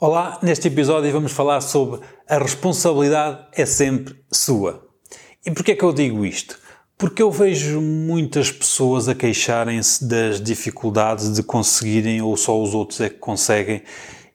Olá, neste episódio vamos falar sobre a responsabilidade é sempre sua. E porquê é que eu digo isto? Porque eu vejo muitas pessoas a queixarem-se das dificuldades de conseguirem ou só os outros é que conseguem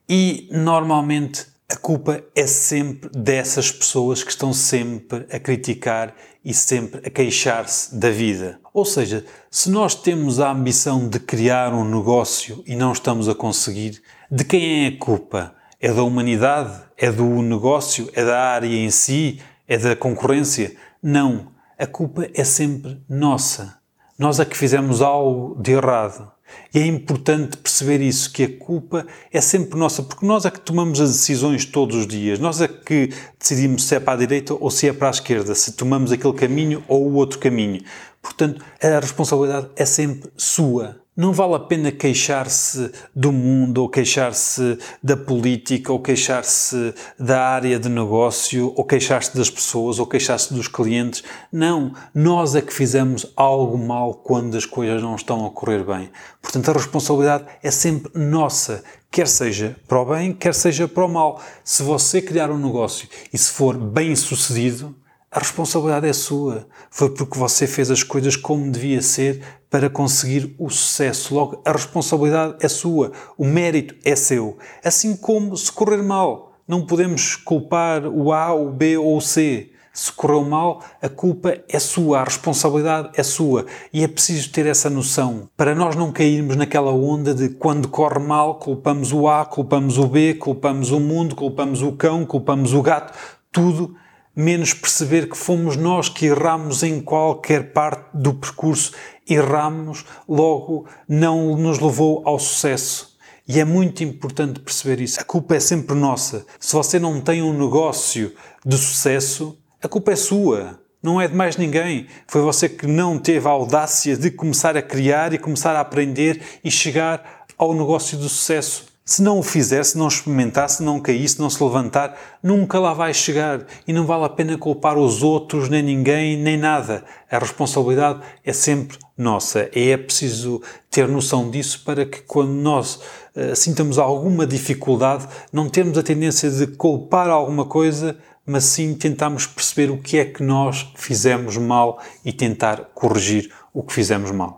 e normalmente a culpa é sempre dessas pessoas que estão sempre a criticar e sempre a queixar-se da vida. Ou seja, se nós temos a ambição de criar um negócio e não estamos a conseguir, de quem é a culpa? É da humanidade? É do negócio? É da área em si? É da concorrência? Não. A culpa é sempre nossa. Nós é que fizemos algo de errado. E é importante perceber isso, que a culpa é sempre nossa, porque nós é que tomamos as decisões todos os dias. Nós é que decidimos se é para a direita ou se é para a esquerda, se tomamos aquele caminho ou o outro caminho. Portanto, a responsabilidade é sempre sua. Não vale a pena queixar-se do mundo, ou queixar-se da política, ou queixar-se da área de negócio, ou queixar-se das pessoas, ou queixar-se dos clientes. Não, nós é que fizemos algo mal quando as coisas não estão a correr bem. Portanto, a responsabilidade é sempre nossa, quer seja para o bem, quer seja para o mal. Se você criar um negócio e se for bem sucedido, a responsabilidade é sua. Foi porque você fez as coisas como devia ser para conseguir o sucesso. Logo, a responsabilidade é sua. O mérito é seu. Assim como se correr mal. Não podemos culpar o A, o B ou o C. Se correu mal, a culpa é sua, a responsabilidade é sua. E é preciso ter essa noção para nós não cairmos naquela onda de quando corre mal, culpamos o A, culpamos o B, culpamos o mundo, culpamos o cão, culpamos o gato. Tudo menos perceber que fomos nós que erramos em qualquer parte do percurso, erramos, logo não nos levou ao sucesso. E é muito importante perceber isso. A culpa é sempre nossa. Se você não tem um negócio de sucesso, a culpa é sua. Não é de mais ninguém. Foi você que não teve a audácia de começar a criar e começar a aprender e chegar ao negócio de sucesso. Se não o fizer, se não experimentar, se não cair, se não se levantar, nunca lá vai chegar e não vale a pena culpar os outros, nem ninguém, nem nada. A responsabilidade é sempre nossa. E é preciso ter noção disso para que quando nós uh, sintamos alguma dificuldade, não termos a tendência de culpar alguma coisa, mas sim tentarmos perceber o que é que nós fizemos mal e tentar corrigir o que fizemos mal.